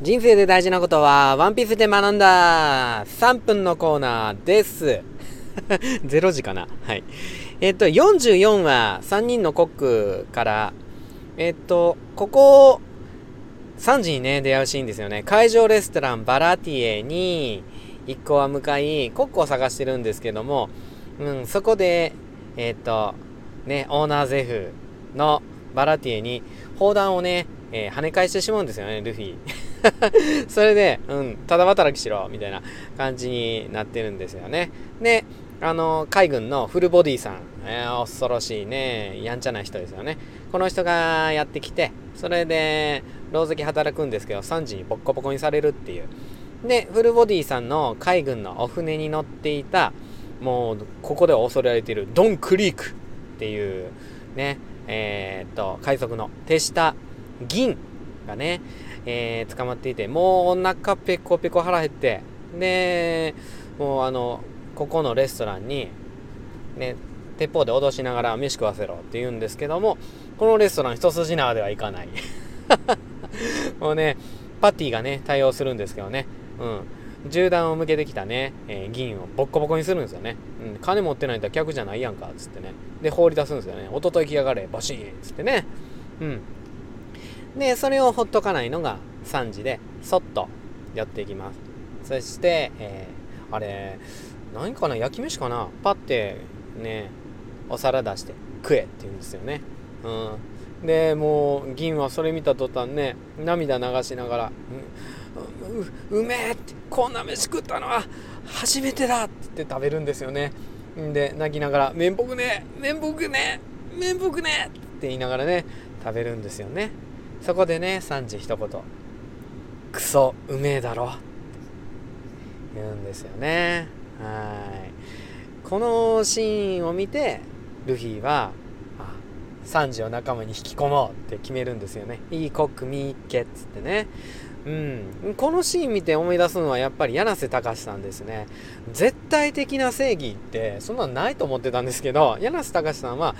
人生で大事なことは、ワンピースで学んだ !3 分のコーナーです。0時かなはい。えっと、44は3人のコックから、えっと、ここ、3時にね、出会うシーンですよね。会場レストランバラティエに一行は向かい、コックを探してるんですけども、うん、そこで、えっと、ね、オーナーゼフのバラティエに砲弾をね、えー、跳ね返してしまうんですよね、ルフィ。それで、うん、ただ働きしろ、みたいな感じになってるんですよね。で、あの、海軍のフルボディさん、えー、恐ろしいね、やんちゃな人ですよね。この人がやってきて、それで、牢石働くんですけど、3時にボッコボコにされるっていう。で、フルボディさんの海軍のお船に乗っていた、もう、ここで恐れられているドン・クリークっていう、ね、えー、っと、海賊の手下銀がね、えー、捕まっていて、もうお腹ペコペコ腹減って、で、もうあの、ここのレストランに、ね、鉄砲で脅しながら飯食わせろって言うんですけども、このレストラン一筋縄ではいかない。もうね、パティがね、対応するんですけどね、うん。銃弾を向けてきたね、えー、銀をボッコボコにするんですよね。うん、金持ってないと客じゃないやんか、つってね。で、放り出すんですよね。おととい来やがれ、バシーンつってね。うん。で、それをほっとかないのが3時で、そっとやっていきます。そして、えー、あれ、何かな焼き飯かな？パッてね、お皿出して食えって言うんですよね。うん。で、もう、銀はそれ見た途端ね、涙流しながら、う、う、うめえって、こんな飯食ったのは初めてだって言って食べるんですよね。で、泣きながら、めんぽくねめんぽくねめんぽくねって言いながらね、食べるんですよね。そこでね、3時一言、クソ、うめえだろ。言うんですよね。はい。このシーンを見て、ルフィは、サンジを仲間に引き込もうって決めるんですよね。いいコック見っけっつってね。うん、このシーン見て思い出すのはやっぱり柳瀬隆さんですね絶対的な正義ってそんなんないと思ってたんですけど柳瀬隆さんは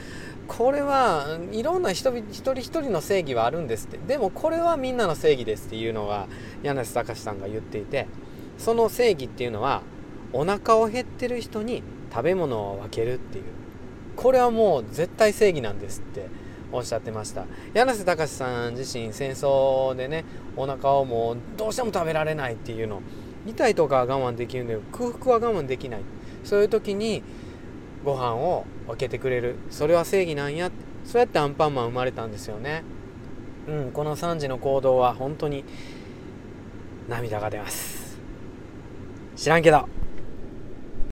これはいろんな人一人一人の正義はあるんですって。でもこれはみんなの正義ですっていうのが柳瀬隆さんが言っていてその正義っていうのはお腹を減ってる人に食べ物を分けるっていう。これはもう絶対正義なんですっておっしゃってました。柳瀬隆さん自身戦争でねお腹をもうどうしても食べられないっていうの痛いとかは我慢できるんだけど空腹は我慢できない。そういう時にご飯を分けてくれる。それは正義なんや。そうやってアンパンマン生まれたんですよね。うんこの3時の行動は本当に涙が出ます。知らんけど。